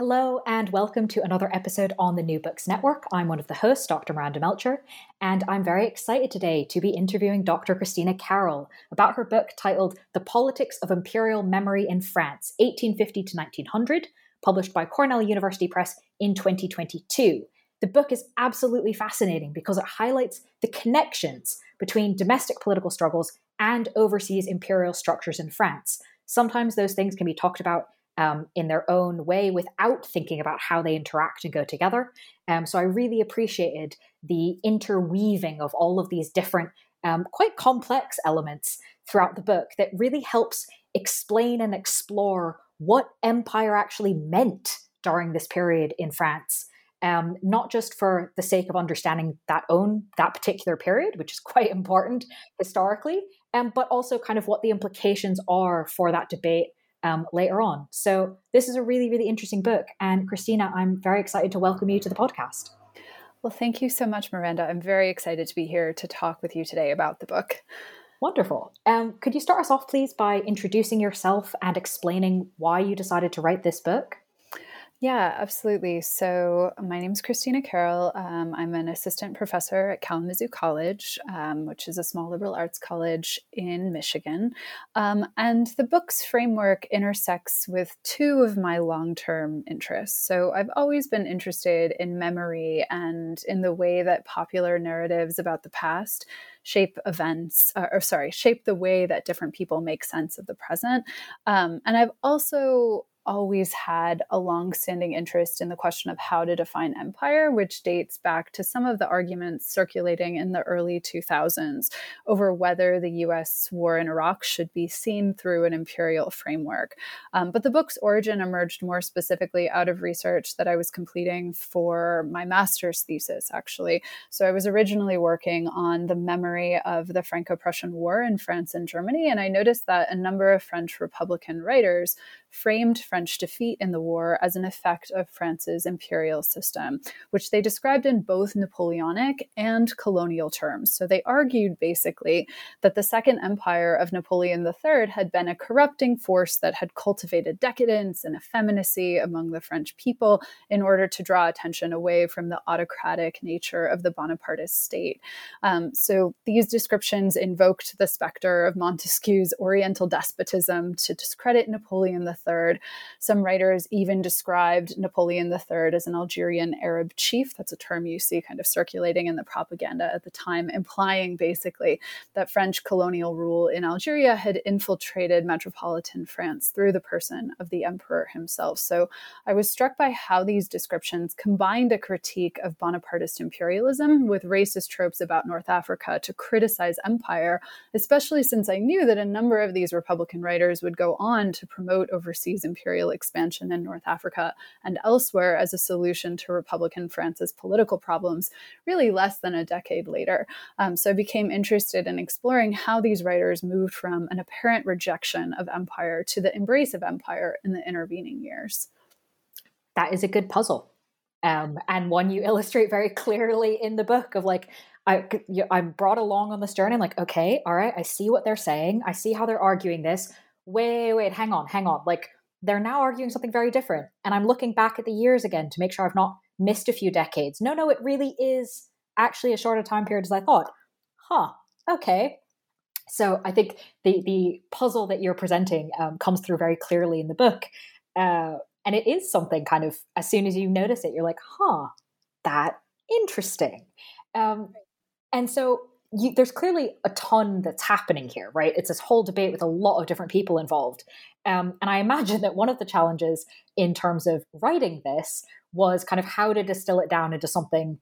Hello, and welcome to another episode on the New Books Network. I'm one of the hosts, Dr. Miranda Melcher, and I'm very excited today to be interviewing Dr. Christina Carroll about her book titled The Politics of Imperial Memory in France, 1850 to 1900, published by Cornell University Press in 2022. The book is absolutely fascinating because it highlights the connections between domestic political struggles and overseas imperial structures in France. Sometimes those things can be talked about um, in their own way without thinking about how they interact and go together. Um, so I really appreciated the interweaving of all of these different, um, quite complex elements throughout the book that really helps explain and explore what empire actually meant during this period in France. Um, not just for the sake of understanding that own that particular period, which is quite important historically, um, but also kind of what the implications are for that debate um, later on. So this is a really, really interesting book. And Christina, I'm very excited to welcome you to the podcast. Well, thank you so much, Miranda. I'm very excited to be here to talk with you today about the book. Wonderful. Um, could you start us off, please, by introducing yourself and explaining why you decided to write this book? Yeah, absolutely. So, my name is Christina Carroll. Um, I'm an assistant professor at Kalamazoo College, um, which is a small liberal arts college in Michigan. Um, and the book's framework intersects with two of my long term interests. So, I've always been interested in memory and in the way that popular narratives about the past shape events, uh, or sorry, shape the way that different people make sense of the present. Um, and I've also always had a long-standing interest in the question of how to define empire, which dates back to some of the arguments circulating in the early 2000s over whether the U.S. war in Iraq should be seen through an imperial framework. Um, but the book's origin emerged more specifically out of research that I was completing for my master's thesis, actually. So I was originally working on the memory of the Franco-Prussian War in France and Germany, and I noticed that a number of French Republican writers framed French defeat in the war as an effect of France's imperial system, which they described in both Napoleonic and colonial terms. So they argued basically that the Second Empire of Napoleon III had been a corrupting force that had cultivated decadence and effeminacy among the French people in order to draw attention away from the autocratic nature of the Bonapartist state. Um, so these descriptions invoked the specter of Montesquieu's Oriental despotism to discredit Napoleon III. Some writers even described Napoleon III as an Algerian Arab chief. That's a term you see kind of circulating in the propaganda at the time, implying basically that French colonial rule in Algeria had infiltrated metropolitan France through the person of the emperor himself. So I was struck by how these descriptions combined a critique of Bonapartist imperialism with racist tropes about North Africa to criticize empire, especially since I knew that a number of these Republican writers would go on to promote overseas imperial expansion in North Africa and elsewhere as a solution to Republican France's political problems, really less than a decade later. Um, so I became interested in exploring how these writers moved from an apparent rejection of empire to the embrace of empire in the intervening years. That is a good puzzle. um, and one you illustrate very clearly in the book of like I, I'm brought along on this journey. Like, okay, all right, I see what they're saying. I see how they're arguing this. Wait, wait, hang on, hang on. Like they're now arguing something very different. And I'm looking back at the years again to make sure I've not missed a few decades. No, no, it really is actually as short a time period as I thought. Huh, okay. So I think the the puzzle that you're presenting um, comes through very clearly in the book. Uh, and it is something kind of as soon as you notice it, you're like, huh, that interesting. Um, and so you, there's clearly a ton that's happening here, right? It's this whole debate with a lot of different people involved. Um, and I imagine that one of the challenges in terms of writing this was kind of how to distill it down into something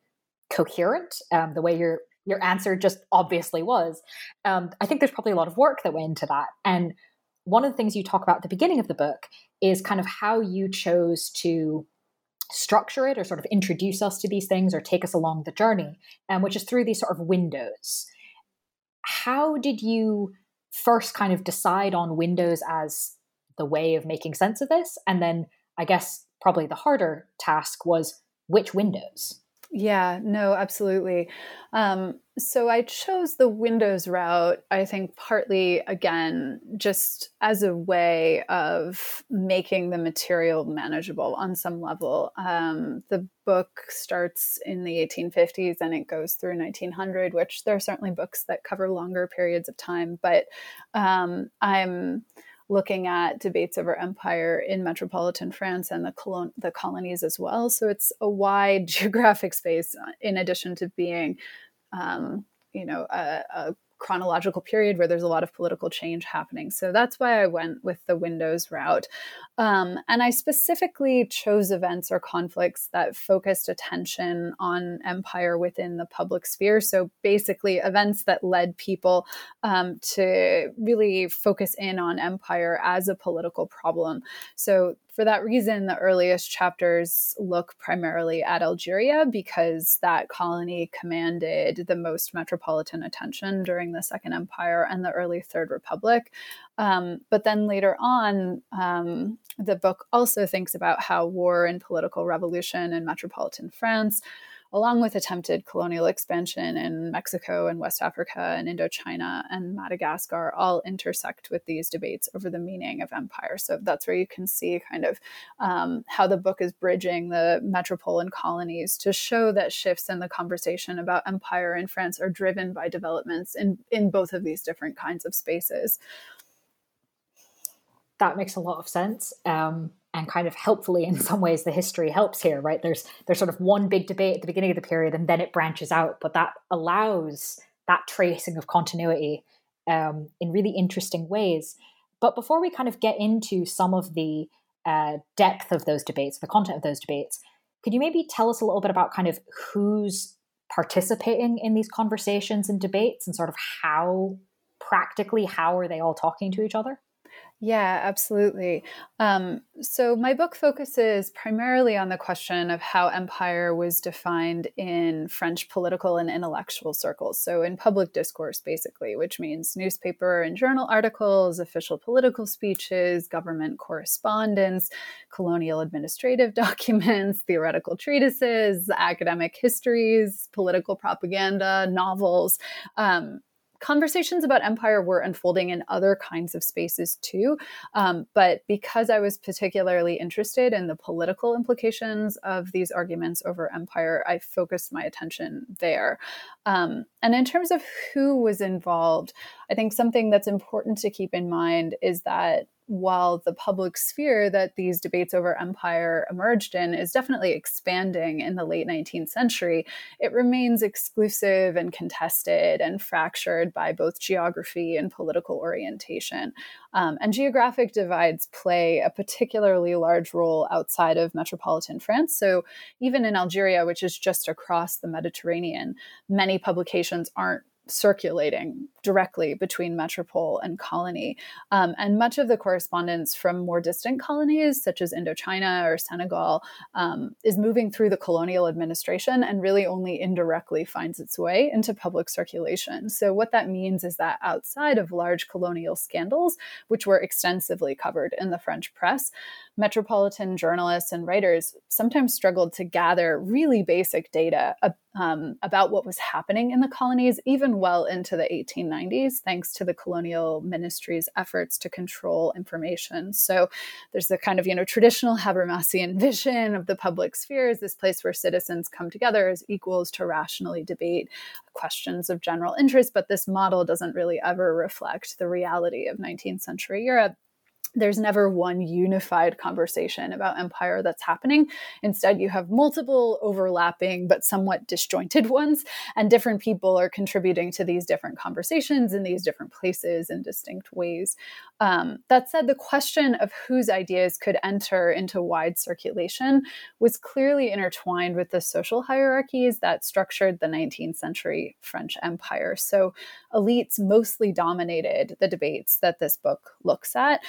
coherent, um, the way your your answer just obviously was. Um, I think there's probably a lot of work that went into that. And one of the things you talk about at the beginning of the book is kind of how you chose to structure it or sort of introduce us to these things or take us along the journey, um, which is through these sort of windows. How did you first kind of decide on windows as the way of making sense of this? And then I guess probably the harder task was which windows? Yeah, no, absolutely. Um, so I chose the Windows route, I think, partly again, just as a way of making the material manageable on some level. Um, the book starts in the 1850s and it goes through 1900, which there are certainly books that cover longer periods of time, but um, I'm looking at debates over empire in metropolitan France and the, colon- the colonies as well. So it's a wide geographic space, uh, in addition to being, um, you know, a, a chronological period where there's a lot of political change happening. So that's why I went with the Windows route. Um, and I specifically chose events or conflicts that focused attention on empire within the public sphere. So basically, events that led people um, to really focus in on empire as a political problem. So for that reason, the earliest chapters look primarily at Algeria because that colony commanded the most metropolitan attention during the Second Empire and the early Third Republic. Um, but then later on, um, the book also thinks about how war and political revolution in metropolitan France along with attempted colonial expansion in Mexico and West Africa and Indochina and Madagascar, all intersect with these debates over the meaning of empire. So that's where you can see kind of um, how the book is bridging the metropole and colonies to show that shifts in the conversation about empire in France are driven by developments in, in both of these different kinds of spaces. That makes a lot of sense. Um, and kind of helpfully in some ways the history helps here right? There's there's sort of one big debate at the beginning of the period and then it branches out but that allows that tracing of continuity um, in really interesting ways. But before we kind of get into some of the uh, depth of those debates the content of those debates could you maybe tell us a little bit about kind of who's participating in these conversations and debates and sort of how practically how are they all talking to each other yeah, absolutely. Um, so, my book focuses primarily on the question of how empire was defined in French political and intellectual circles. So, in public discourse, basically, which means newspaper and journal articles, official political speeches, government correspondence, colonial administrative documents, theoretical treatises, academic histories, political propaganda, novels. Um, conversations about empire were unfolding in other kinds of spaces too. Um, but because I was particularly interested in the political implications of these arguments over empire, I focused my attention there. Um, and in terms of who was involved, I think something that's important to keep in mind is that while the public sphere that these debates over empire emerged in is definitely expanding in the late 19th century, it remains exclusive and contested and fractured by both geography and political orientation. Um, and geographic divides play a particularly large role outside of metropolitan France. So, even in Algeria, which is just across the Mediterranean, many publications aren't circulating directly between metropole and colony. Um, and much of the correspondence from more distant colonies, such as Indochina or Senegal, um, is moving through the colonial administration and really only indirectly finds its way into public circulation. So, what that means is that outside of large colonial scandals, which were extensively covered in the French press, metropolitan journalists and writers sometimes struggled to gather really basic data um, about what was happening in the colonies, even well into the 1890s, thanks to the colonial ministry's efforts to control information. So there's the kind of, you know, traditional Habermasian vision of the public sphere as this place where citizens come together as equals to rationally debate questions of general interest. But this model doesn't really ever reflect the reality of 19th century Europe there's never one unified conversation about empire that's happening. Instead, you have multiple overlapping but somewhat disjointed ones, and different people are contributing to these different conversations in these different places in distinct ways. Um, that said, the question of whose ideas could enter into wide circulation was clearly intertwined with the social hierarchies that structured the 19th century French Empire. So, elites mostly dominated the debates that this book looks at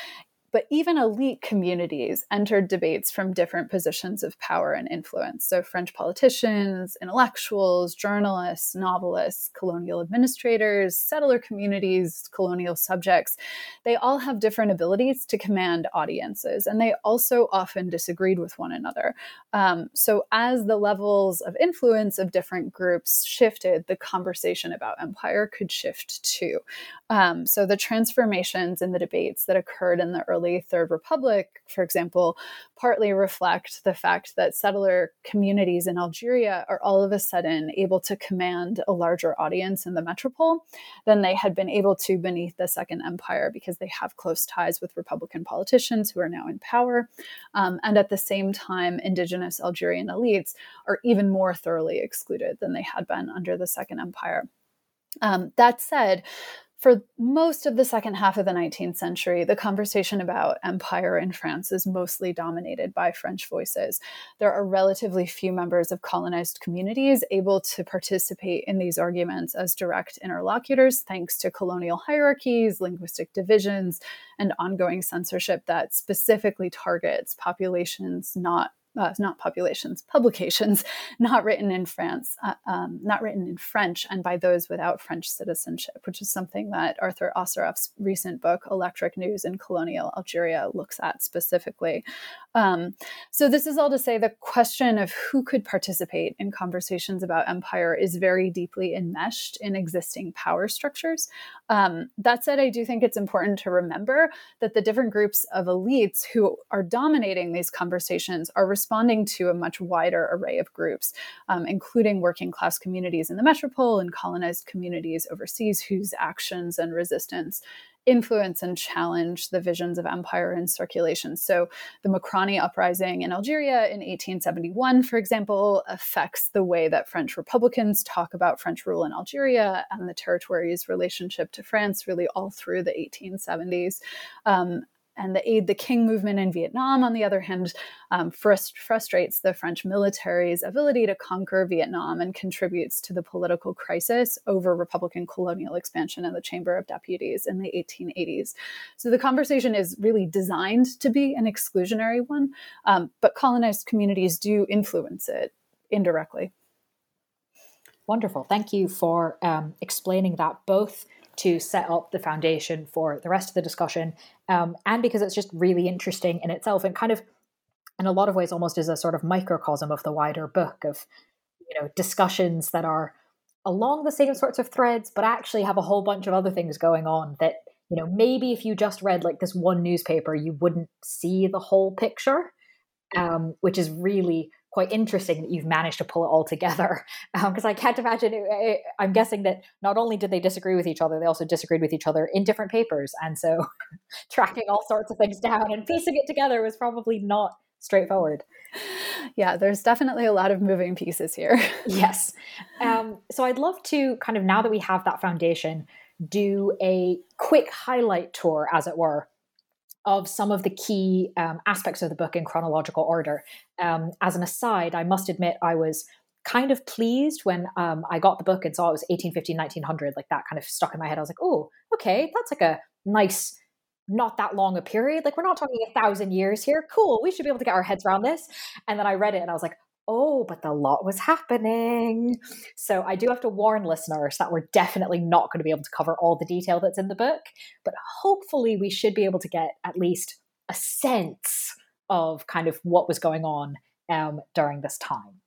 but even elite communities entered debates from different positions of power and influence. So, French politicians, intellectuals, journalists, novelists, colonial administrators, settler communities, colonial subjects, they all have different abilities to command audiences, and they also often disagreed with one another. Um, so, as the levels of influence of different groups shifted, the conversation about empire could shift too. Um, so, the transformations in the debates that occurred in the early early Third Republic, for example, partly reflect the fact that settler communities in Algeria are all of a sudden able to command a larger audience in the metropole than they had been able to beneath the Second Empire because they have close ties with Republican politicians who are now in power. Um, and at the same time, indigenous Algerian elites are even more thoroughly excluded than they had been under the Second Empire. Um, that said, for most of the second half of the 19th century, the conversation about empire in France is mostly dominated by French voices. There are relatively few members of colonized communities able to participate in these arguments as direct interlocutors, thanks to colonial hierarchies, linguistic divisions, and ongoing censorship that specifically targets populations not uh, not populations, publications not written in France, uh, um, not written in French, and by those without French citizenship, which is something that Arthur Asseraf's recent book, Electric News in Colonial Algeria, looks at specifically. Um, so, this is all to say the question of who could participate in conversations about empire is very deeply enmeshed in existing power structures. Um, that said, I do think it's important to remember that the different groups of elites who are dominating these conversations are responding to a much wider array of groups, um, including working class communities in the metropole and colonized communities overseas whose actions and resistance influence and challenge the visions of empire in circulation. So, the Mokrani uprising in Algeria in 1871, for example, affects the way that French Republicans talk about French rule in Algeria and the territory's relationship to France, really all through the 1870s. Um, and the Aid the King movement in Vietnam, on the other hand, um, frust- frustrates the French military's ability to conquer Vietnam and contributes to the political crisis over Republican colonial expansion in the Chamber of Deputies in the 1880s. So the conversation is really designed to be an exclusionary one, um, but colonized communities do influence it indirectly. Wonderful. Thank you for um, explaining that both to set up the foundation for the rest of the discussion, um, and because it's just really interesting in itself and kind of, in a lot of ways, almost is a sort of microcosm of the wider book of, you know, discussions that are along the same sorts of threads, but actually have a whole bunch of other things going on that you know maybe if you just read like this one newspaper you wouldn't see the whole picture um, which is really quite interesting that you've managed to pull it all together because um, I can't imagine. It, it, I'm guessing that not only did they disagree with each other, they also disagreed with each other in different papers, and so tracking all sorts of things down and piecing it together was probably not straightforward. Yeah, there's definitely a lot of moving pieces here. yes. Um, so I'd love to kind of now that we have that foundation, do a quick highlight tour, as it were, of some of the key um, aspects of the book in chronological order. Um, as an aside, I must admit I was kind of pleased when um, I got the book and saw it was 1850, 1900, like that kind of stuck in my head. I was like, oh, okay, that's like a nice, not that long a period. Like we're not talking a thousand years here. Cool, we should be able to get our heads around this. And then I read it and I was like, oh, but the lot was happening. So I do have to warn listeners that we're definitely not going to be able to cover all the detail that's in the book, but hopefully we should be able to get at least a sense of kind of what was going on um, during this time.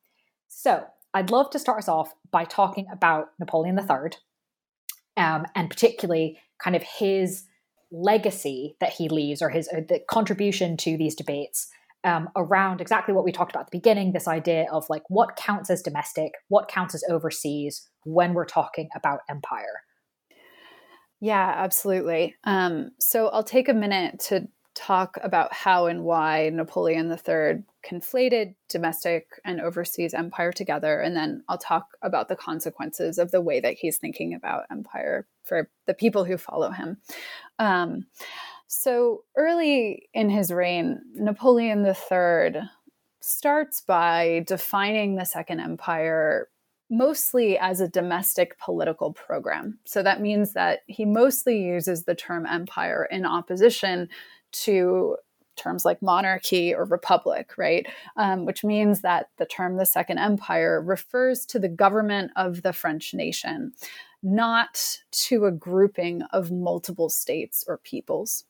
So I'd love to start us off by talking about Napoleon III, um, and particularly kind of his legacy that he leaves or his the contribution to these debates um, around exactly what we talked about at the beginning this idea of like what counts as domestic, what counts as overseas when we're talking about empire. Yeah, absolutely. Um, so I'll take a minute to talk about how and why Napoleon III conflated domestic and overseas empire together. And then I'll talk about the consequences of the way that he's thinking about empire for the people who follow him. Um, so early in his reign, Napoleon III starts by defining the Second Empire mostly as a domestic political program. So that means that he mostly uses the term empire in opposition to terms like monarchy or republic, right? Um, which means that the term the Second Empire refers to the government of the French nation, not to a grouping of multiple states or peoples.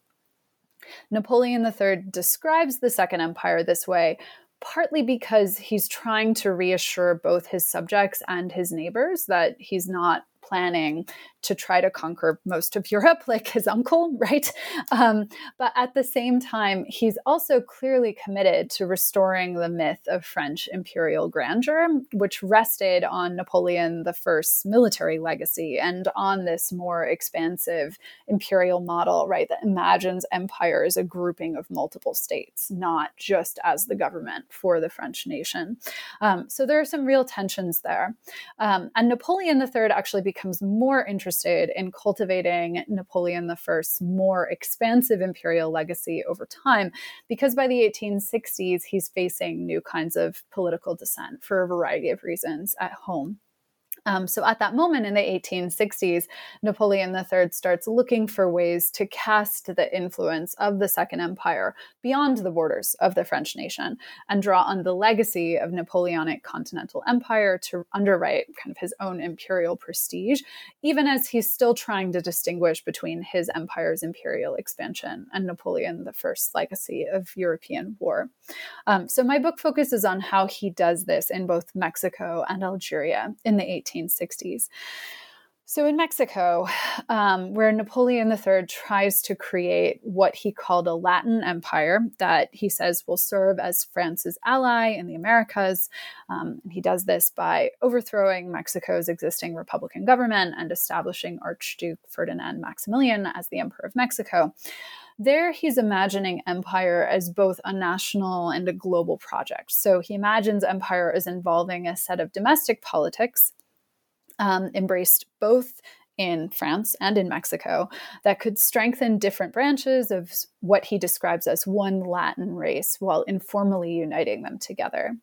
Napoleon III describes the Second Empire this way partly because he's trying to reassure both his subjects and his neighbors that he's not planning to try to conquer most of Europe, like his uncle, right? Um, but at the same time, he's also clearly committed to restoring the myth of French imperial grandeur, which rested on Napoleon I's military legacy and on this more expansive imperial model, right, that imagines empire as a grouping of multiple states, not just as the government for the French nation. Um, so there are some real tensions there. Um, and Napoleon III actually becomes more interested interested in cultivating Napoleon I's more expansive imperial legacy over time, because by the 1860s, he's facing new kinds of political dissent for a variety of reasons at home. Um, so at that moment in the 1860s, Napoleon III starts looking for ways to cast the influence of the Second Empire beyond the borders of the French nation and draw on the legacy of Napoleonic continental empire to underwrite kind of his own imperial prestige, even as he's still trying to distinguish between his empire's imperial expansion and Napoleon I's legacy of European war. Um, so my book focuses on how he does this in both Mexico and Algeria in the 18 1860s. So, in Mexico, um, where Napoleon III tries to create what he called a Latin empire that he says will serve as France's ally in the Americas, um, and he does this by overthrowing Mexico's existing Republican government and establishing Archduke Ferdinand Maximilian as the Emperor of Mexico. There, he's imagining empire as both a national and a global project. So, he imagines empire as involving a set of domestic politics um, embraced both in France and in Mexico that could strengthen different branches of what he describes as one Latin race while informally uniting them together.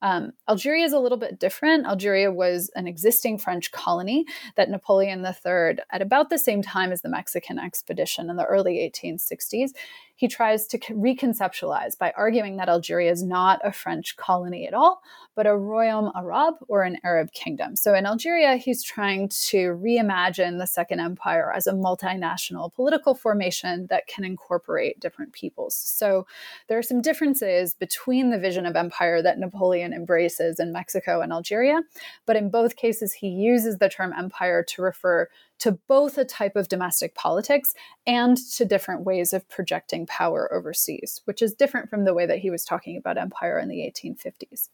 Um, Algeria is a little bit different. Algeria was an existing French colony that Napoleon III, at about the same time as the Mexican expedition in the early 1860s, he tries to reconceptualize by arguing that Algeria is not a French colony at all, but a Royaume Arabe or an Arab kingdom. So in Algeria, he's trying to reimagine the Second Empire as a multinational political formation that can incorporate different peoples. So there are some differences between the vision of empire that Napoleon embraces in Mexico and Algeria, but in both cases, he uses the term empire to refer to both a type of domestic politics and to different ways of projecting power overseas, which is different from the way that he was talking about empire in the 1850s.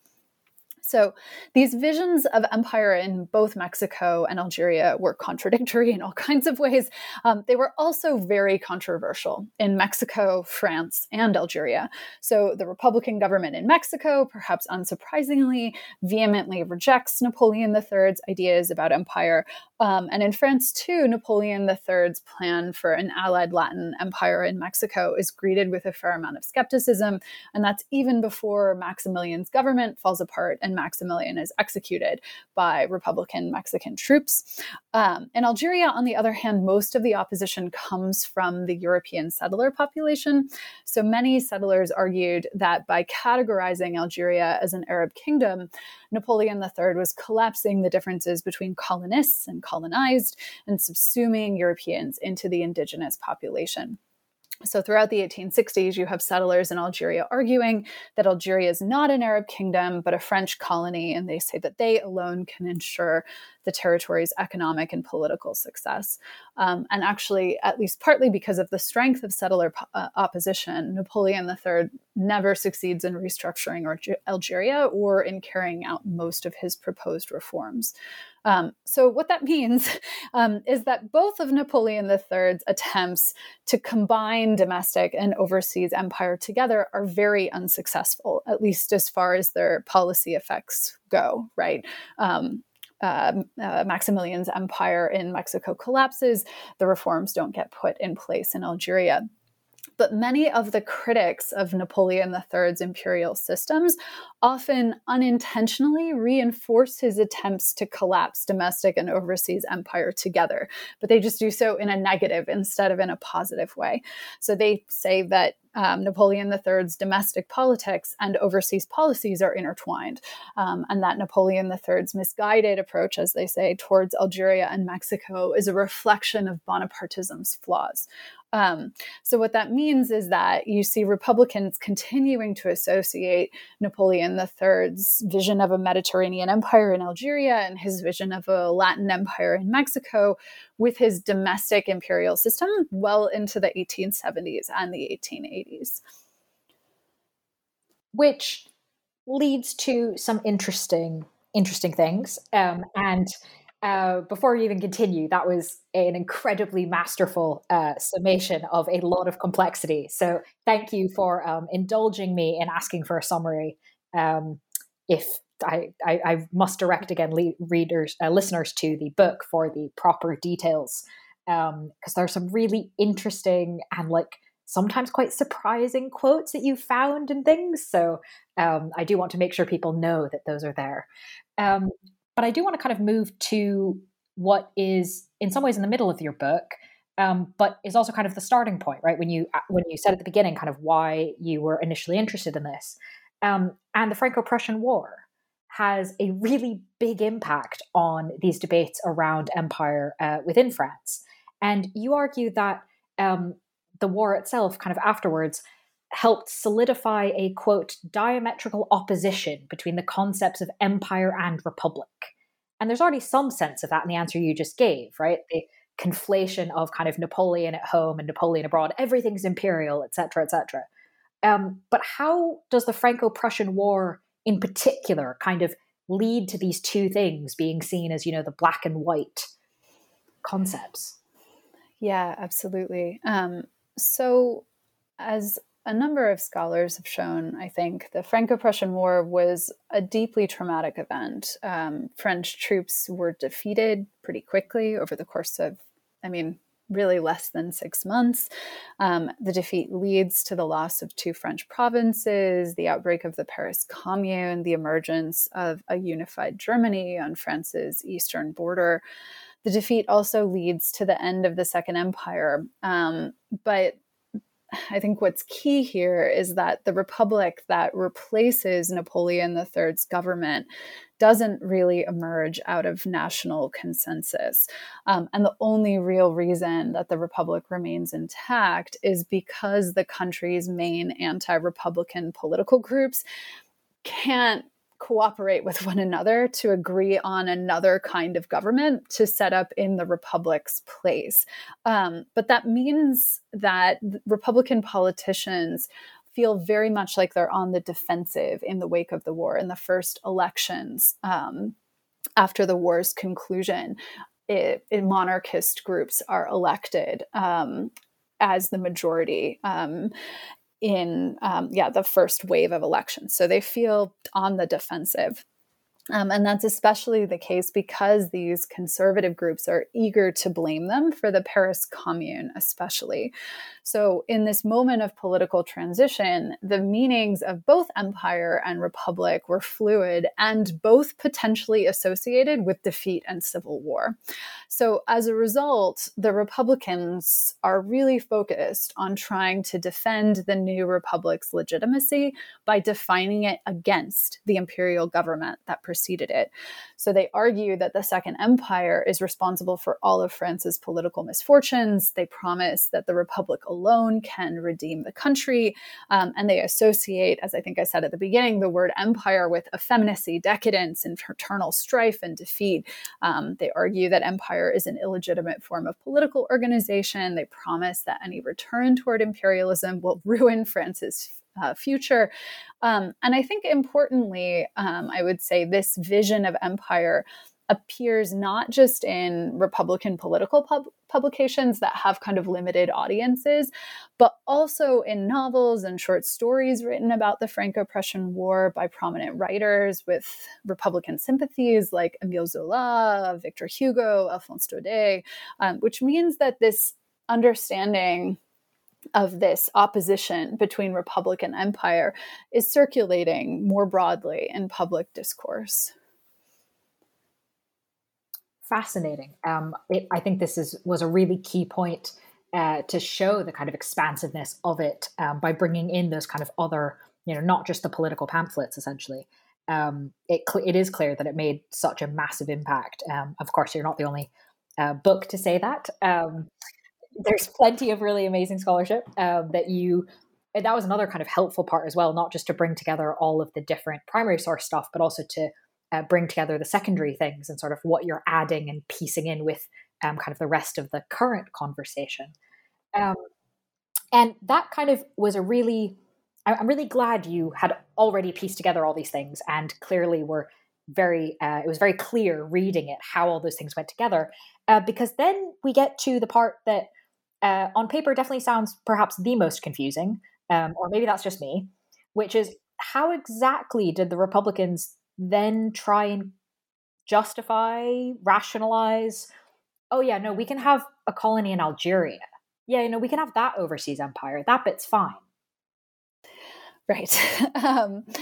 So these visions of empire in both Mexico and Algeria were contradictory in all kinds of ways. Um, they were also very controversial in Mexico, France, and Algeria. So the Republican government in Mexico, perhaps unsurprisingly, vehemently rejects Napoleon III's ideas about empire. Um, and in France, too, Napoleon III's plan for an allied Latin empire in Mexico is greeted with a fair amount of skepticism. And that's even before Maximilian's government falls apart and Maximilian is executed by Republican Mexican troops. Um, in Algeria, on the other hand, most of the opposition comes from the European settler population. So many settlers argued that by categorizing Algeria as an Arab kingdom, Napoleon III was collapsing the differences between colonists and colonized and subsuming Europeans into the indigenous population. So, throughout the 1860s, you have settlers in Algeria arguing that Algeria is not an Arab kingdom, but a French colony, and they say that they alone can ensure the territory's economic and political success. Um, and actually, at least partly because of the strength of settler po- uh, opposition, Napoleon III never succeeds in restructuring Algeria or in carrying out most of his proposed reforms. Um, so, what that means um, is that both of Napoleon III's attempts to combine domestic and overseas empire together are very unsuccessful, at least as far as their policy effects go, right? Um, uh, uh, Maximilian's empire in Mexico collapses, the reforms don't get put in place in Algeria. But many of the critics of Napoleon III's imperial systems often unintentionally reinforce his attempts to collapse domestic and overseas empire together, but they just do so in a negative instead of in a positive way. So they say that um, Napoleon III's domestic politics and overseas policies are intertwined, um, and that Napoleon III's misguided approach, as they say, towards Algeria and Mexico is a reflection of Bonapartism's flaws. Um, so, what that means is that you see Republicans continuing to associate Napoleon III's vision of a Mediterranean empire in Algeria and his vision of a Latin empire in Mexico with his domestic imperial system well into the 1870s and the 1880s. Which leads to some interesting, interesting things. Um, and uh, before you even continue, that was an incredibly masterful uh, summation of a lot of complexity. So thank you for um, indulging me in asking for a summary. Um, if I, I, I, must direct again le- readers, uh, listeners to the book for the proper details, because um, there are some really interesting and like sometimes quite surprising quotes that you found and things. So um, I do want to make sure people know that those are there. Um, but I do want to kind of move to what is, in some ways, in the middle of your book, um, but is also kind of the starting point, right? When you uh, when you said at the beginning, kind of why you were initially interested in this, um, and the Franco-Prussian War has a really big impact on these debates around empire uh, within France, and you argue that um, the war itself, kind of afterwards, helped solidify a quote diametrical opposition between the concepts of empire and republic. And there's already some sense of that in the answer you just gave, right? The conflation of kind of Napoleon at home and Napoleon abroad, everything's imperial, etc., etc. Um, but how does the Franco-Prussian War, in particular, kind of lead to these two things being seen as, you know, the black and white concepts? Yeah, absolutely. Um, so, as a number of scholars have shown, I think, the Franco Prussian War was a deeply traumatic event. Um, French troops were defeated pretty quickly over the course of, I mean, really less than six months. Um, the defeat leads to the loss of two French provinces, the outbreak of the Paris Commune, the emergence of a unified Germany on France's eastern border. The defeat also leads to the end of the Second Empire. Um, but I think what's key here is that the republic that replaces Napoleon III's government doesn't really emerge out of national consensus. Um, and the only real reason that the republic remains intact is because the country's main anti republican political groups can't cooperate with one another to agree on another kind of government to set up in the republic's place. Um, but that means that Republican politicians feel very much like they're on the defensive in the wake of the war. In the first elections um, after the war's conclusion, it, it monarchist groups are elected um, as the majority. Um, in um, yeah the first wave of elections so they feel on the defensive um, and that's especially the case because these conservative groups are eager to blame them for the Paris Commune, especially. So, in this moment of political transition, the meanings of both empire and republic were fluid and both potentially associated with defeat and civil war. So, as a result, the Republicans are really focused on trying to defend the new republic's legitimacy by defining it against the imperial government that preceded it. So they argue that the Second Empire is responsible for all of France's political misfortunes. They promise that the Republic alone can redeem the country. Um, and they associate, as I think I said at the beginning, the word empire with effeminacy, decadence, internal strife, and defeat. Um, they argue that empire is an illegitimate form of political organization. They promise that any return toward imperialism will ruin France's uh, future. Um, and I think importantly, um, I would say this vision of empire appears not just in Republican political pub- publications that have kind of limited audiences, but also in novels and short stories written about the Franco Prussian War by prominent writers with Republican sympathies like Emile Zola, Victor Hugo, Alphonse Daudet, um, which means that this understanding of this opposition between republic and empire is circulating more broadly in public discourse. Fascinating. Um, it, I think this is was a really key point uh, to show the kind of expansiveness of it um, by bringing in those kind of other, you know, not just the political pamphlets, essentially. Um, it cl- it is clear that it made such a massive impact. Um, of course, you're not the only uh, book to say that. Um, there's plenty of really amazing scholarship um, that you that was another kind of helpful part as well not just to bring together all of the different primary source stuff but also to uh, bring together the secondary things and sort of what you're adding and piecing in with um, kind of the rest of the current conversation. Um, and that kind of was a really i'm really glad you had already pieced together all these things and clearly were very uh, it was very clear reading it how all those things went together. Uh, because then we get to the part that uh, on paper definitely sounds perhaps the most confusing, um, or maybe that's just me, which is how exactly did the Republicans then try and justify, rationalize? Oh, yeah, no, we can have a colony in Algeria. Yeah, you know, we can have that overseas empire. That bit's fine. Right. um,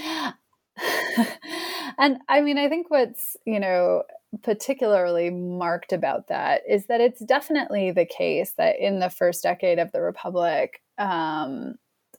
and I mean, I think what's, you know, particularly marked about that is that it's definitely the case that in the first decade of the Republic, um,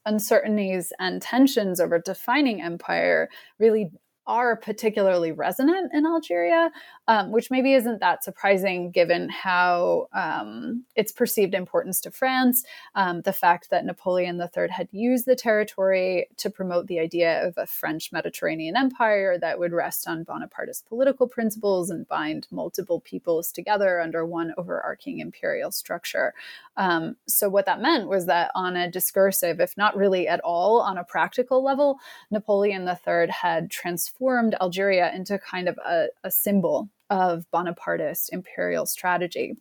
uncertainties and tensions over defining empire really are particularly resonant in Algeria, um, which maybe isn't that surprising given how um, its perceived importance to France, um, the fact that Napoleon III had used the territory to promote the idea of a French Mediterranean empire that would rest on Bonapartist political principles and bind multiple peoples together under one overarching imperial structure. Um, so, what that meant was that on a discursive, if not really at all on a practical level, Napoleon III had transformed Algeria into kind of a, a symbol of Bonapartist imperial strategy.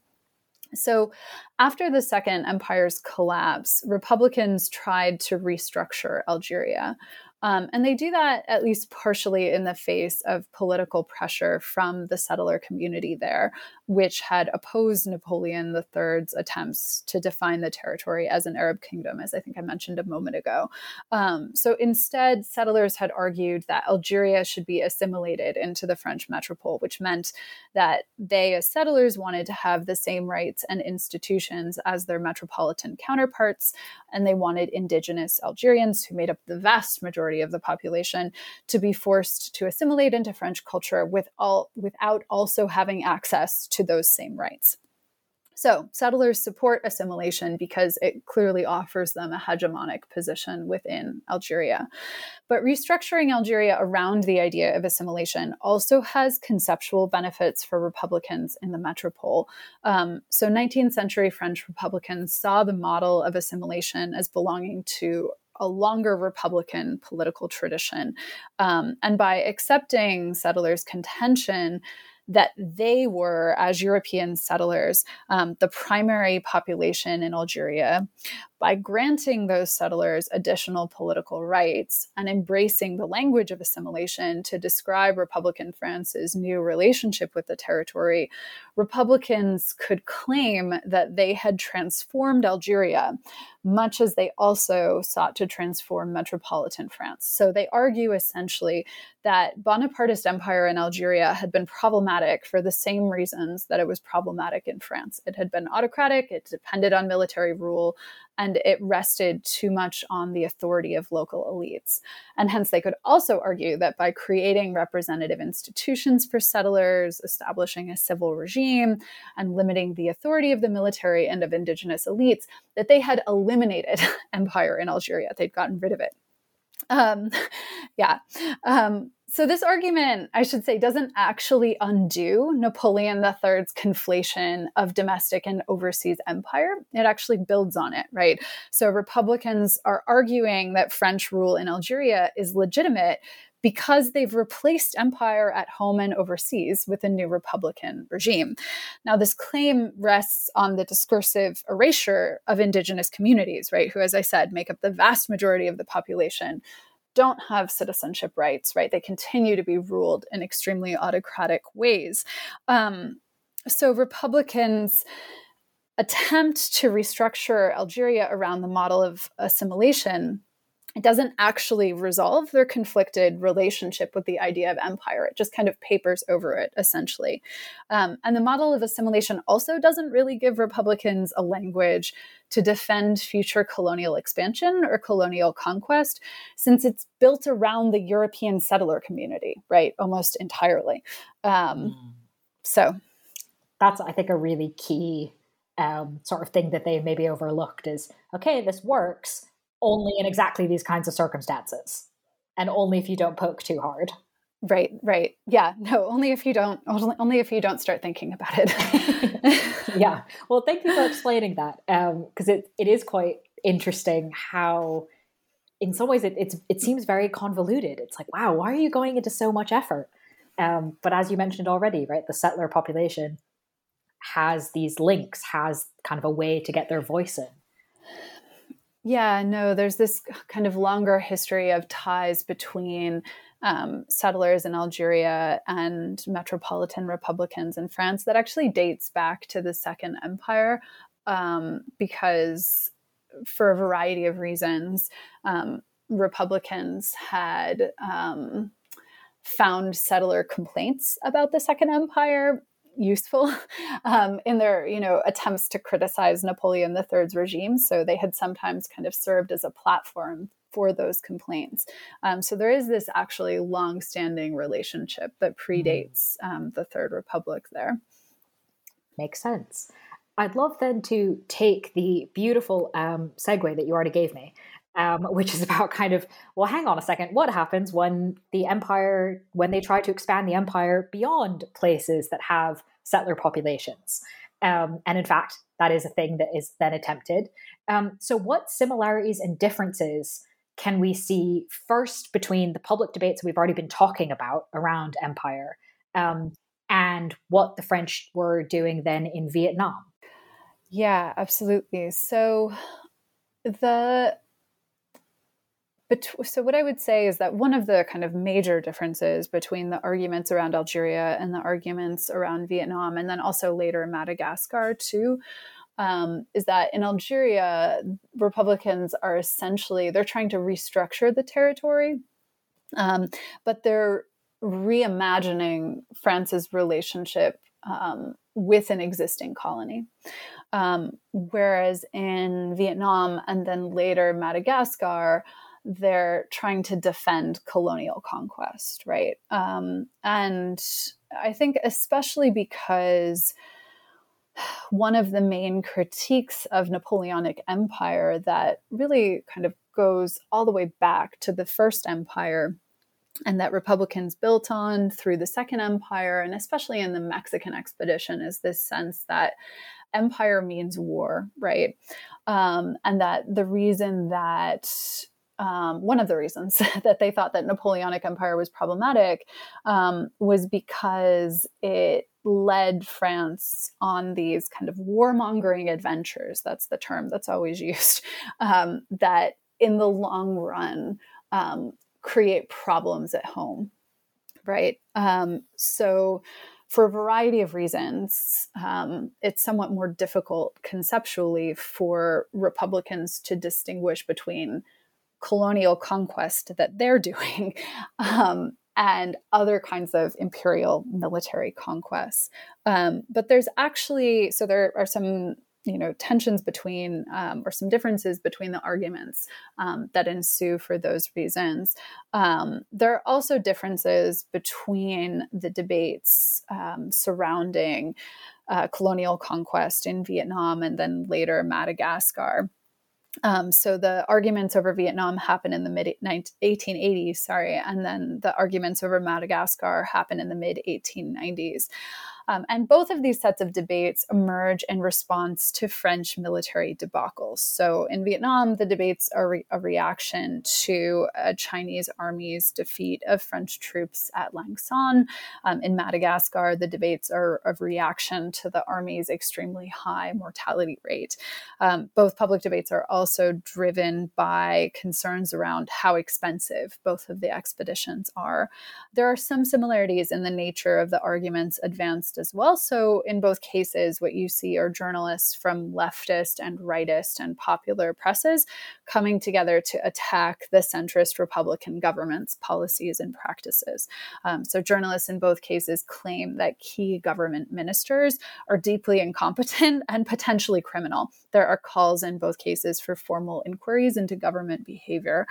So, after the Second Empire's collapse, Republicans tried to restructure Algeria. Um, and they do that at least partially in the face of political pressure from the settler community there, which had opposed Napoleon III's attempts to define the territory as an Arab kingdom, as I think I mentioned a moment ago. Um, so instead, settlers had argued that Algeria should be assimilated into the French metropole, which meant that they, as settlers, wanted to have the same rights and institutions as their metropolitan counterparts, and they wanted indigenous Algerians, who made up the vast majority of the population, to be forced to assimilate into French culture with all, without also having access to those same rights. So, settlers support assimilation because it clearly offers them a hegemonic position within Algeria. But restructuring Algeria around the idea of assimilation also has conceptual benefits for Republicans in the metropole. Um, so, 19th century French Republicans saw the model of assimilation as belonging to a longer Republican political tradition. Um, and by accepting settlers' contention, that they were, as European settlers, um, the primary population in Algeria by granting those settlers additional political rights and embracing the language of assimilation to describe Republican France's new relationship with the territory, Republicans could claim that they had transformed Algeria, much as they also sought to transform metropolitan France. So they argue essentially that Bonapartist empire in Algeria had been problematic for the same reasons that it was problematic in France. It had been autocratic, it depended on military rule, and it rested too much on the authority of local elites. And hence, they could also argue that by creating representative institutions for settlers, establishing a civil regime, and limiting the authority of the military and of indigenous elites, that they had eliminated empire in Algeria. They'd gotten rid of it. Um, yeah. Um, so this argument, I should say, doesn't actually undo Napoleon III's conflation of domestic and overseas empire. It actually builds on it, right? So Republicans are arguing that French rule in Algeria is legitimate because they've replaced empire at home and overseas with a new republican regime. Now, this claim rests on the discursive erasure of indigenous communities, right, who, as I said, make up the vast majority of the population don't have citizenship rights, right? They continue to be ruled in extremely autocratic ways. Um, so Republicans attempt to restructure Algeria around the model of assimilation it doesn't actually resolve their conflicted relationship with the idea of empire. It just kind of papers over it, essentially. Um, and the model of assimilation also doesn't really give Republicans a language to defend future colonial expansion or colonial conquest, since it's built around the European settler community, right? Almost entirely. Um, mm. So that's, I think, a really key um, sort of thing that they maybe overlooked is okay, this works only in exactly these kinds of circumstances. And only if you don't poke too hard. Right right. Yeah no only if you don't only, only if you don't start thinking about it. Yeah. Well thank you for explaining that because um, it, it is quite interesting how in some ways it, it's it seems very convoluted. It's like wow why are you going into so much effort? Um, but as you mentioned already right the settler population has these links has kind of a way to get their voice in yeah, no, there's this kind of longer history of ties between um, settlers in Algeria and metropolitan republicans in France that actually dates back to the Second Empire um, because, for a variety of reasons, um, Republicans had um, found settler complaints about the Second Empire useful um, in their you know attempts to criticize Napoleon III's regime. So they had sometimes kind of served as a platform for those complaints. Um, so there is this actually long-standing relationship that mm-hmm. predates um, the Third Republic. There makes sense. I'd love then to take the beautiful um, segue that you already gave me um, which is about kind of well hang on a second. What happens when the empire when they try to expand the empire beyond places that have settler populations? Um, and in fact that is a thing that is then attempted. Um, so what similarities and differences can we see first between the public debates we've already been talking about around empire um, and what the french were doing then in vietnam? Yeah absolutely. So the so what I would say is that one of the kind of major differences between the arguments around Algeria and the arguments around Vietnam, and then also later Madagascar too, um, is that in Algeria, Republicans are essentially they're trying to restructure the territory, um, but they're reimagining France's relationship um, with an existing colony. Um, whereas in Vietnam and then later Madagascar, they're trying to defend colonial conquest, right? Um, and I think, especially because one of the main critiques of Napoleonic Empire that really kind of goes all the way back to the First Empire and that Republicans built on through the Second Empire, and especially in the Mexican expedition, is this sense that empire means war, right? Um, and that the reason that um, one of the reasons that they thought that Napoleonic Empire was problematic um, was because it led France on these kind of warmongering adventures. That's the term that's always used. Um, that in the long run um, create problems at home, right? Um, so for a variety of reasons, um, it's somewhat more difficult conceptually for Republicans to distinguish between colonial conquest that they're doing um, and other kinds of imperial military conquests. Um, but there's actually, so there are some you know tensions between um, or some differences between the arguments um, that ensue for those reasons um, there are also differences between the debates um, surrounding uh, colonial conquest in vietnam and then later madagascar um, so the arguments over Vietnam happen in the mid 1880s, sorry, and then the arguments over Madagascar happen in the mid 1890s. Um, and both of these sets of debates emerge in response to French military debacles. So in Vietnam, the debates are re- a reaction to a Chinese army's defeat of French troops at Lang Son. Um, in Madagascar, the debates are a reaction to the army's extremely high mortality rate. Um, both public debates are also driven by concerns around how expensive both of the expeditions are. There are some similarities in the nature of the arguments advanced as well. So, in both cases, what you see are journalists from leftist and rightist and popular presses coming together to attack the centrist Republican government's policies and practices. Um, so, journalists in both cases claim that key government ministers are deeply incompetent and potentially criminal. There are calls in both cases for formal inquiries into government behavior.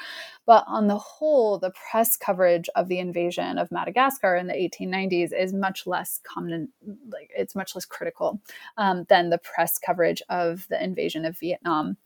But on the whole, the press coverage of the invasion of Madagascar in the 1890s is much less common, like it's much less critical um, than the press coverage of the invasion of Vietnam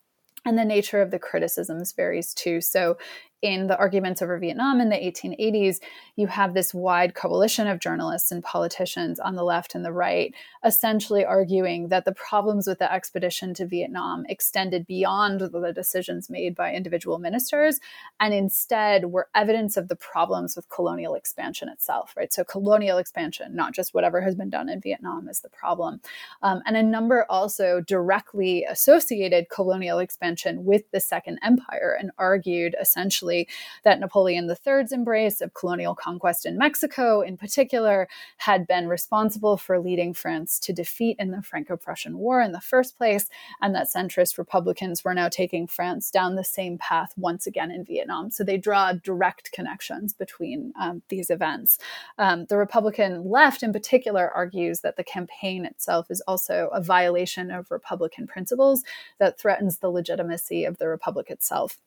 and the nature of the criticisms varies too. So, in the arguments over Vietnam in the 1880s, you have this wide coalition of journalists and politicians on the left and the right, essentially arguing that the problems with the expedition to Vietnam extended beyond the decisions made by individual ministers and instead were evidence of the problems with colonial expansion itself, right? So, colonial expansion, not just whatever has been done in Vietnam, is the problem. Um, and a number also directly associated colonial expansion with the Second Empire and argued essentially that Napoleon III's embrace of colonial conquest in Mexico, in particular, had been responsible for leading France to defeat in the Franco Prussian War in the first place, and that centrist Republicans were now taking France down the same path once again in Vietnam. So they draw direct connections between um, these events. Um, the Republican left, in particular, argues that the campaign itself is also a violation of Republican principles that threatens the legitimacy of the Republic itself.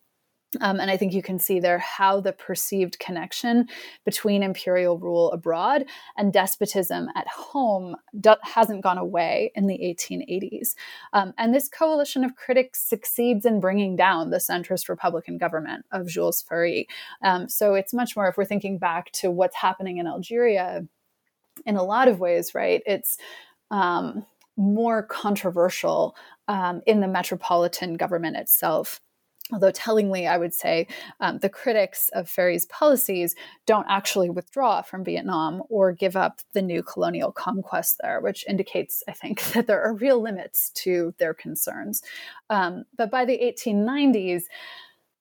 Um, and I think you can see there how the perceived connection between imperial rule abroad and despotism at home do- hasn't gone away in the 1880s. Um, and this coalition of critics succeeds in bringing down the centrist Republican government of Jules Ferry. Um, so it's much more, if we're thinking back to what's happening in Algeria, in a lot of ways, right? It's um, more controversial um, in the metropolitan government itself Although tellingly, I would say um, the critics of Ferry's policies don't actually withdraw from Vietnam or give up the new colonial conquest there, which indicates, I think, that there are real limits to their concerns. Um, but by the 1890s,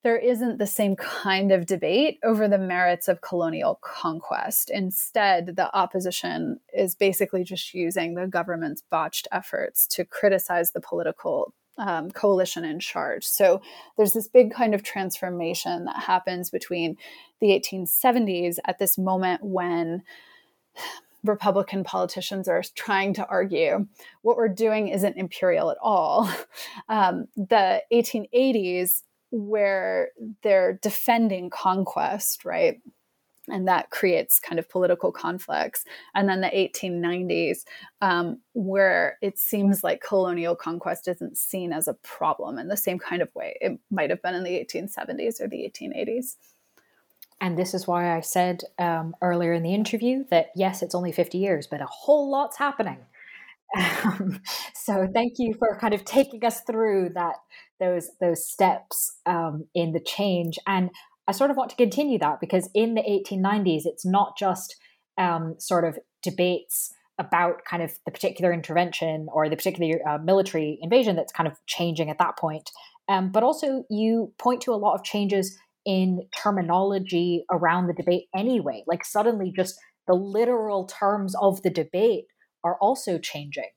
there isn't the same kind of debate over the merits of colonial conquest. Instead, the opposition is basically just using the government's botched efforts to criticize the political um, coalition in charge. So there's this big kind of transformation that happens between the 1870s at this moment when Republican politicians are trying to argue what we're doing isn't imperial at all. Um, the 1880s, where they're defending conquest, right? And that creates kind of political conflicts. And then the 1890s, um, where it seems like colonial conquest isn't seen as a problem in the same kind of way it might have been in the 1870s or the 1880s. And this is why I said um, earlier in the interview that yes, it's only 50 years, but a whole lot's happening. Um, so thank you for kind of taking us through that those those steps um, in the change. And I sort of want to continue that because in the 1890s, it's not just um, sort of debates about kind of the particular intervention or the particular uh, military invasion that's kind of changing at that point. Um, but also, you point to a lot of changes in terminology around the debate anyway. Like, suddenly, just the literal terms of the debate are also changing.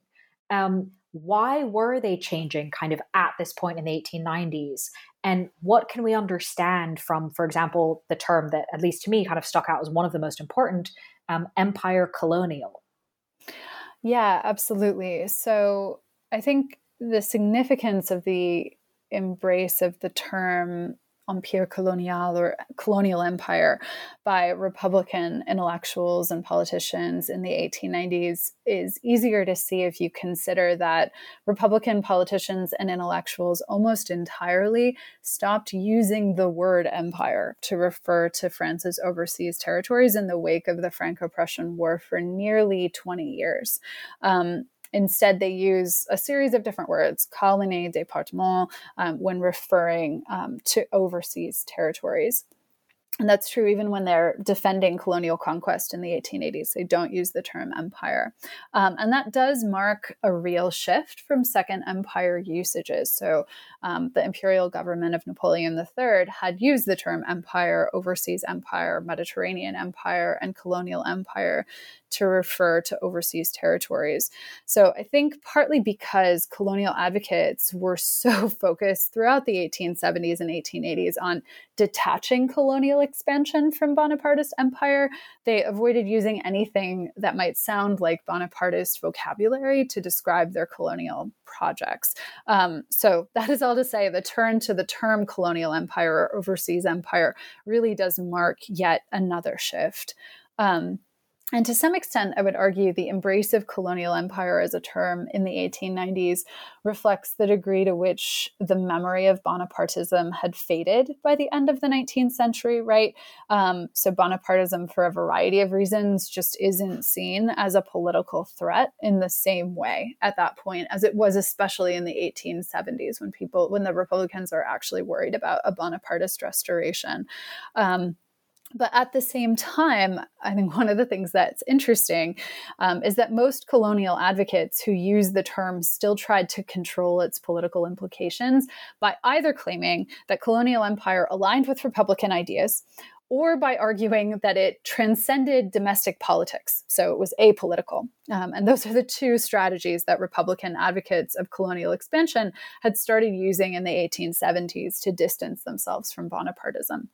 Um, why were they changing kind of at this point in the 1890s? And what can we understand from, for example, the term that, at least to me, kind of stuck out as one of the most important um, empire colonial? Yeah, absolutely. So I think the significance of the embrace of the term empire colonial or colonial empire by Republican intellectuals and politicians in the 1890s is easier to see if you consider that Republican politicians and intellectuals almost entirely stopped using the word empire to refer to France's overseas territories in the wake of the Franco Prussian War for nearly 20 years. Um, Instead, they use a series of different words, colony, département, um, when referring um, to overseas territories. And that's true even when they're defending colonial conquest in the 1880s. They don't use the term empire. Um, and that does mark a real shift from Second Empire usages. So um, the imperial government of Napoleon III had used the term empire, overseas empire, Mediterranean empire, and colonial empire to refer to overseas territories. So I think partly because colonial advocates were so focused throughout the 1870s and 1880s on detaching colonial expansion from Bonapartist empire, they avoided using anything that might sound like Bonapartist vocabulary to describe their colonial projects. Um, so that is all to say the turn to the term colonial empire or overseas empire really does mark yet another shift. Um, and to some extent, I would argue the embrace of colonial empire as a term in the 1890s reflects the degree to which the memory of Bonapartism had faded by the end of the 19th century, right? Um, so, Bonapartism, for a variety of reasons, just isn't seen as a political threat in the same way at that point as it was, especially in the 1870s when people, when the Republicans are actually worried about a Bonapartist restoration. Um, but at the same time, I think one of the things that's interesting um, is that most colonial advocates who use the term still tried to control its political implications by either claiming that colonial empire aligned with Republican ideas or by arguing that it transcended domestic politics, so it was apolitical. Um, and those are the two strategies that Republican advocates of colonial expansion had started using in the 1870s to distance themselves from Bonapartism.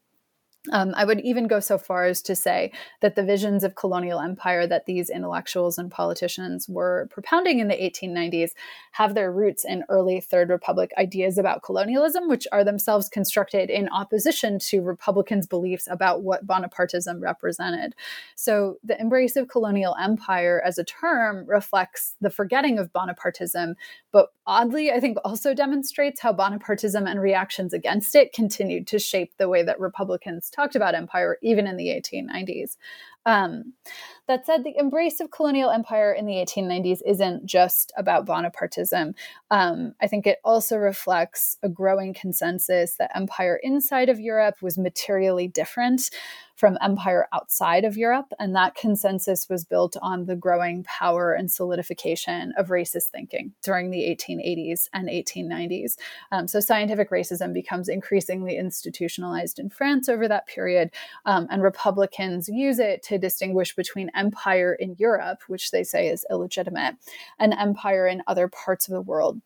Um, I would even go so far as to say that the visions of colonial empire that these intellectuals and politicians were propounding in the 1890s have their roots in early Third Republic ideas about colonialism, which are themselves constructed in opposition to Republicans' beliefs about what Bonapartism represented. So the embrace of colonial empire as a term reflects the forgetting of Bonapartism, but oddly, I think also demonstrates how Bonapartism and reactions against it continued to shape the way that Republicans talked about empire even in the 1890s. Um, that said, the embrace of colonial empire in the 1890s isn't just about Bonapartism. Um, I think it also reflects a growing consensus that empire inside of Europe was materially different from empire outside of Europe. And that consensus was built on the growing power and solidification of racist thinking during the 1880s and 1890s. Um, so scientific racism becomes increasingly institutionalized in France over that period, um, and Republicans use it to distinguish between empire in Europe, which they say is illegitimate, and empire in other parts of the world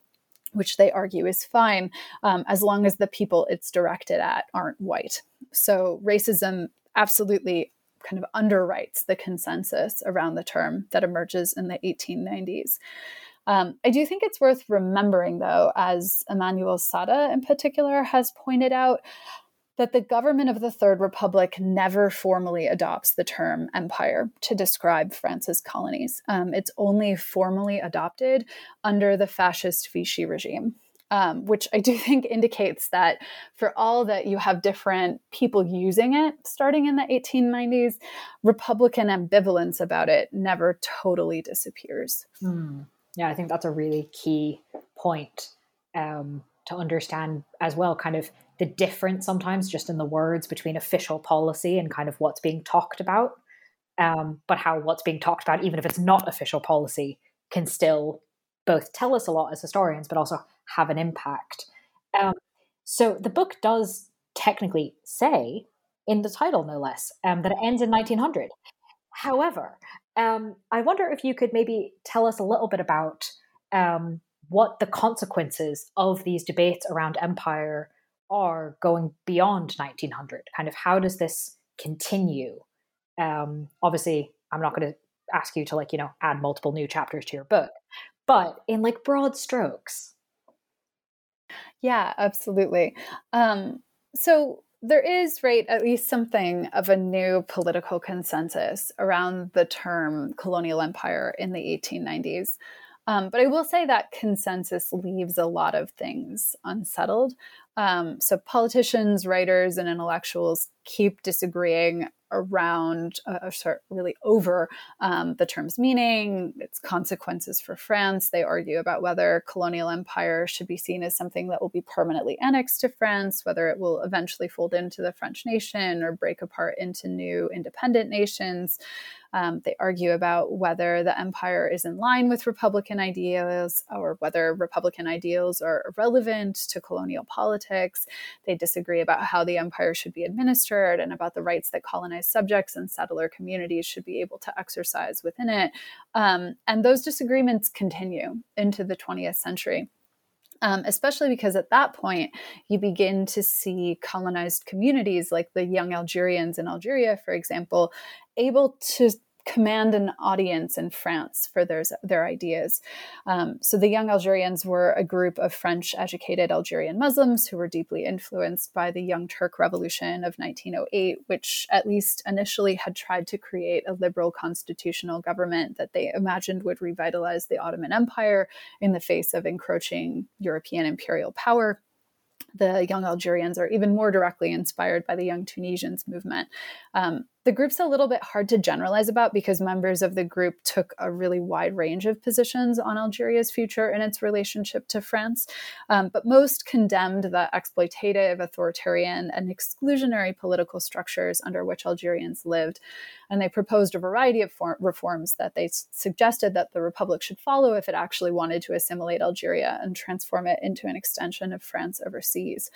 which they argue is fine um, as long as the people it's directed at aren't white. So racism absolutely kind of underwrites the consensus around the term that emerges in the 1890s. Um, I do think it's worth remembering, though, as Emmanuelle Saada in particular has pointed out, that the government of the Third Republic never formally adopts the term empire to describe France's colonies. Um, it's only formally adopted under the fascist Vichy regime um, which I do think indicates that for all that you have different people using it starting in the 1890s, Republican ambivalence about it never totally disappears. Hmm. Yeah, I think that's a really key point um, to understand as well, kind of the difference sometimes just in the words between official policy and kind of what's being talked about. Um, but how what's being talked about, even if it's not official policy, can still both tell us a lot as historians, but also have an impact. Um, so the book does technically say, in the title no less, um, that it ends in 1900. However, um, I wonder if you could maybe tell us a little bit about um, what the consequences of these debates around empire are going beyond 1900. Kind of how does this continue? Um, obviously, I'm not going to ask you to like you know add multiple new chapters to your book, but in like broad strokes, Yeah, absolutely. Um, so there is, right, at least something of a new political consensus around the term colonial empire in the 1890s. Um, but I will say that consensus leaves a lot of things unsettled. Um, so politicians, writers, and intellectuals keep disagreeing around, uh, sorry, really over um, the term's meaning, its consequences for France. They argue about whether colonial empire should be seen as something that will be permanently annexed to France, whether it will eventually fold into the French nation or break apart into new independent nations. Um, they argue about whether the empire is in line with Republican ideals or whether Republican ideals are irrelevant to colonial politics. They disagree about how the empire should be administered and about the rights that colonized subjects and settler communities should be able to exercise within it. Um, and those disagreements continue into the 20th century. Um, especially because at that point you begin to see colonized communities like the young Algerians in Algeria, for example, able to command an audience in France for their, their ideas. Um, so the young Algerians were a group of French educated Algerian Muslims who were deeply influenced by the Young Turk Revolution of 1908, which at least initially had tried to create a liberal constitutional government that they imagined would revitalize the Ottoman Empire in the face of encroaching European imperial power the young Algerians are even more directly inspired by the young Tunisians movement. Um, the group's a little bit hard to generalize about because members of the group took a really wide range of positions on Algeria's future and its relationship to France. Um, but most condemned the exploitative, authoritarian, and exclusionary political structures under which Algerians lived. And they proposed a variety of for- reforms that they s- suggested that the Republic should follow if it actually wanted to assimilate Algeria and transform it into an extension of France overseas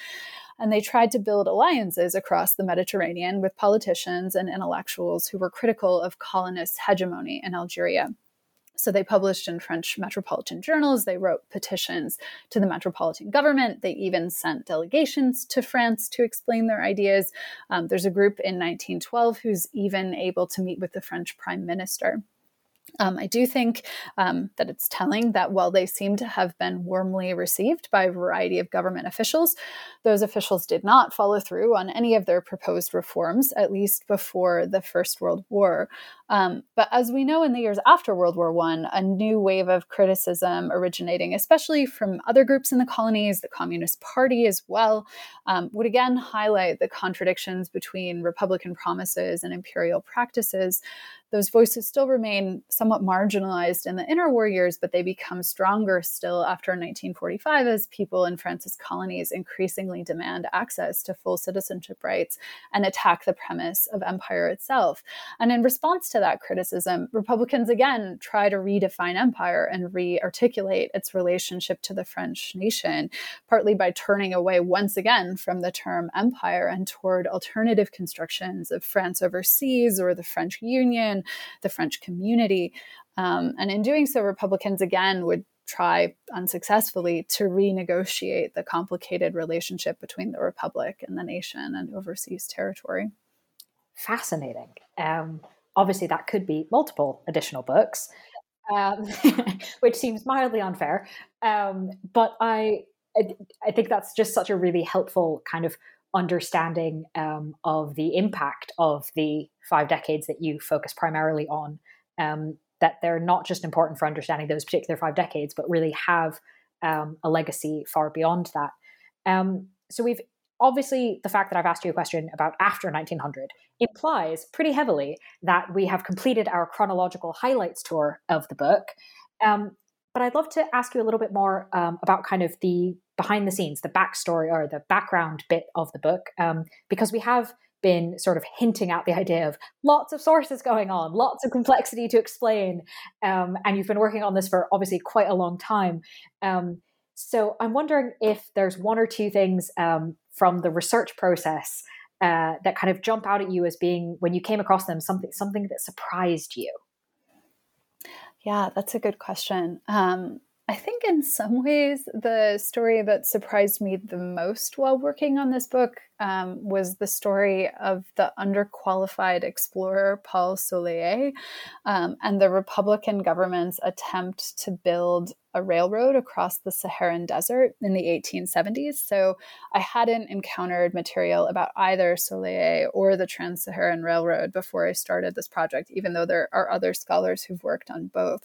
and they tried to build alliances across the Mediterranean with politicians and intellectuals who were critical of colonist hegemony in Algeria. So they published in French metropolitan journals. They wrote petitions to the metropolitan government. They even sent delegations to France to explain their ideas. Um, there's a group in 1912 who's even able to meet with the French prime minister. Um, I do think um, that it's telling that while they seem to have been warmly received by a variety of government officials, those officials did not follow through on any of their proposed reforms, at least before the First World War. Um, but as we know in the years after World War I, a new wave of criticism originating, especially from other groups in the colonies, the Communist Party as well, um, would again highlight the contradictions between Republican promises and imperial practices those voices still remain somewhat marginalized in the interwar years, but they become stronger still after 1945 as people in France's colonies increasingly demand access to full citizenship rights and attack the premise of empire itself. And in response to that criticism, Republicans again try to redefine empire and re articulate its relationship to the French nation, partly by turning away once again from the term empire and toward alternative constructions of France overseas or the French Union the French community. Um, and in doing so, Republicans again would try unsuccessfully to renegotiate the complicated relationship between the Republic and the nation and overseas territory. Fascinating. Um, obviously, that could be multiple additional books, um, which seems mildly unfair. Um, but I, I think that's just such a really helpful kind of understanding um, of the impact of the five decades that you focus primarily on. Um, that they're not just important for understanding those particular five decades, but really have um, a legacy far beyond that. Um, so we've obviously the fact that I've asked you a question about after 1900 implies pretty heavily that we have completed our chronological highlights tour of the book. Um, but I'd love to ask you a little bit more um, about kind of the behind the scenes, the backstory or the background bit of the book, um, because we have been sort of hinting at the idea of lots of sources going on, lots of complexity to explain, um, and you've been working on this for obviously quite a long time. So I'm wondering if there's one or two things um, from the research process uh, that kind of jump out at you as being when you came across them something something that surprised you. Yeah, that's a good question. Um, I think in some ways, the story that surprised me the most while working on this book um, was the story of the underqualified explorer Paul Soleillet um, and the Republican government's attempt to build a railroad across the Saharan desert in the 1870s. So I hadn't encountered material about either Soleillet or the Trans Saharan Railroad before I started this project, even though there are other scholars who've worked on both.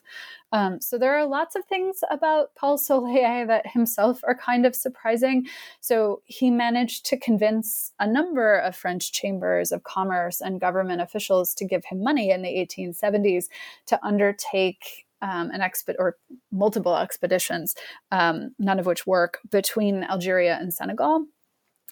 Um, so there are lots of things about Paul Soleillet that himself are kind of surprising. So he managed to convince a number of French chambers of commerce and government officials to give him money in the 1870s to undertake um, an exped or multiple expeditions, um, none of which work between Algeria and Senegal.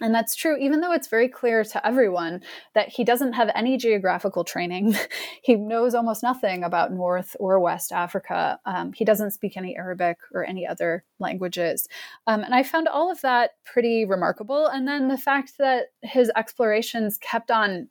And that's true, even though it's very clear to everyone that he doesn't have any geographical training. he knows almost nothing about North or West Africa. Um, he doesn't speak any Arabic or any other languages. Um, and I found all of that pretty remarkable. And then the fact that his explorations kept on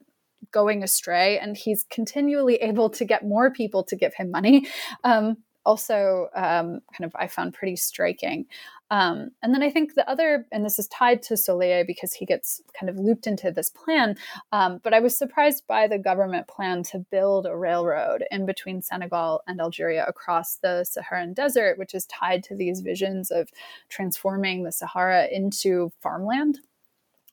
going astray and he's continually able to get more people to give him money um, also um, kind of i found pretty striking. Um, and then i think the other and this is tied to soleillet because he gets kind of looped into this plan um, but i was surprised by the government plan to build a railroad in between senegal and algeria across the saharan desert which is tied to these visions of transforming the sahara into farmland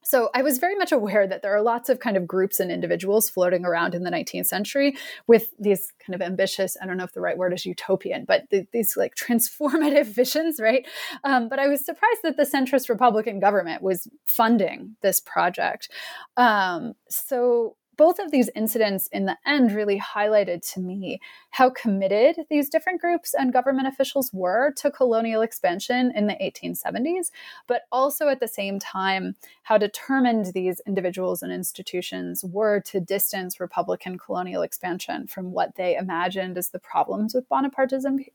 so I was very much aware that there are lots of kind of groups and individuals floating around in the 19th century with these kind of ambitious, I don't know if the right word is utopian, but th- these like transformative visions, right? Um, but I was surprised that the centrist Republican government was funding this project. Um, so both of these incidents in the end really highlighted to me how committed these different groups and government officials were to colonial expansion in the 1870s, but also at the same time, how determined these individuals and institutions were to distance Republican colonial expansion from what they imagined as the problems with Bonapartism.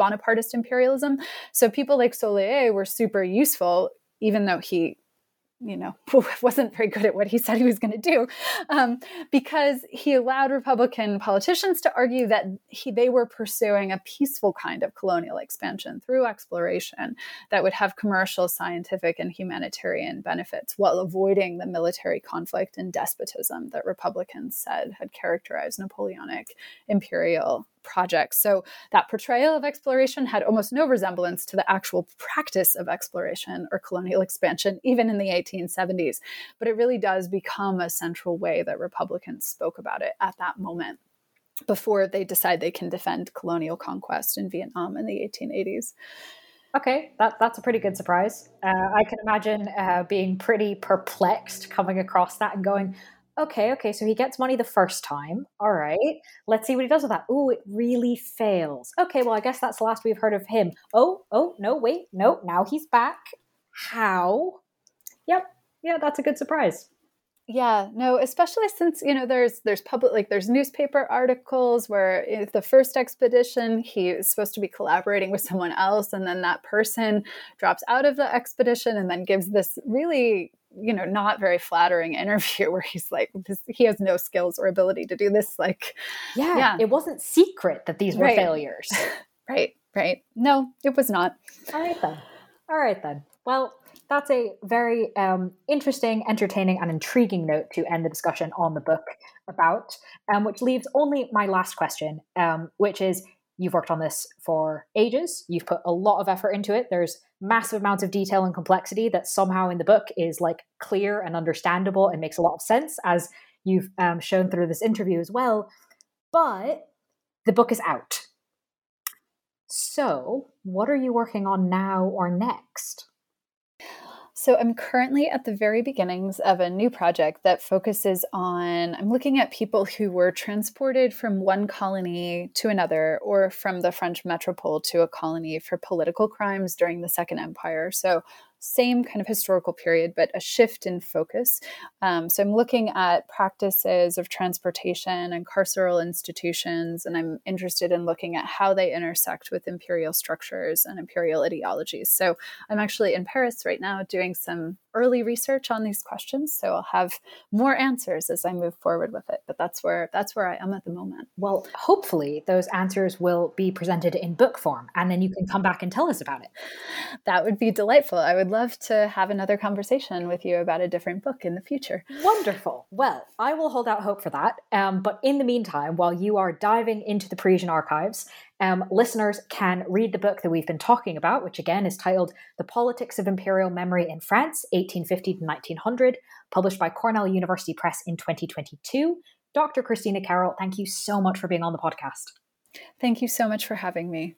Bonapartist imperialism. So people like Soleillet were super useful, even though he you know, wasn't very good at what he said he was going to do, um, because he allowed Republican politicians to argue that he, they were pursuing a peaceful kind of colonial expansion through exploration that would have commercial, scientific, and humanitarian benefits while avoiding the military conflict and despotism that Republicans said had characterized Napoleonic imperial projects. So that portrayal of exploration had almost no resemblance to the actual practice of exploration or colonial expansion, even in the 1870s. But it really does become a central way that Republicans spoke about it at that moment before they decide they can defend colonial conquest in Vietnam in the 1880s. Okay, that, that's a pretty good surprise. Uh, I can imagine uh, being pretty perplexed coming across that and going, okay, okay, so he gets money the first time. All right, let's see what he does with that. Oh, it really fails. Okay, well, I guess that's the last we've heard of him. Oh, oh, no, wait, no, now he's back. How? Yep, yeah, that's a good surprise. Yeah, no, especially since you know there's there's public like there's newspaper articles where the first expedition he is supposed to be collaborating with someone else, and then that person drops out of the expedition and then gives this really you know not very flattering interview where he's like this, he has no skills or ability to do this like yeah, yeah. it wasn't secret that these were right. failures. Right right. No it was not. All right then. All right then. Well that's a very um, interesting entertaining and intriguing note to end the discussion on the book about um, which leaves only my last question um, which is You've worked on this for ages. You've put a lot of effort into it. There's massive amounts of detail and complexity that somehow in the book is like clear and understandable and makes a lot of sense, as you've um, shown through this interview as well. But the book is out. So, what are you working on now or next? So I'm currently at the very beginnings of a new project that focuses on I'm looking at people who were transported from one colony to another or from the French metropole to a colony for political crimes during the Second Empire. So same kind of historical period, but a shift in focus. Um, so I'm looking at practices of transportation and carceral institutions, and I'm interested in looking at how they intersect with imperial structures and imperial ideologies. So I'm actually in Paris right now doing some early research on these questions so i'll have more answers as i move forward with it but that's where that's where i am at the moment well hopefully those answers will be presented in book form and then you can come back and tell us about it that would be delightful i would love to have another conversation with you about a different book in the future. Wonderful. Well, I will hold out hope for that. Um, but in the meantime, while you are diving into the Parisian archives, um, listeners can read the book that we've been talking about, which again is titled The Politics of Imperial Memory in France, 1850 to 1900, published by Cornell University Press in 2022. Dr. Christina Carroll, thank you so much for being on the podcast. Thank you so much for having me.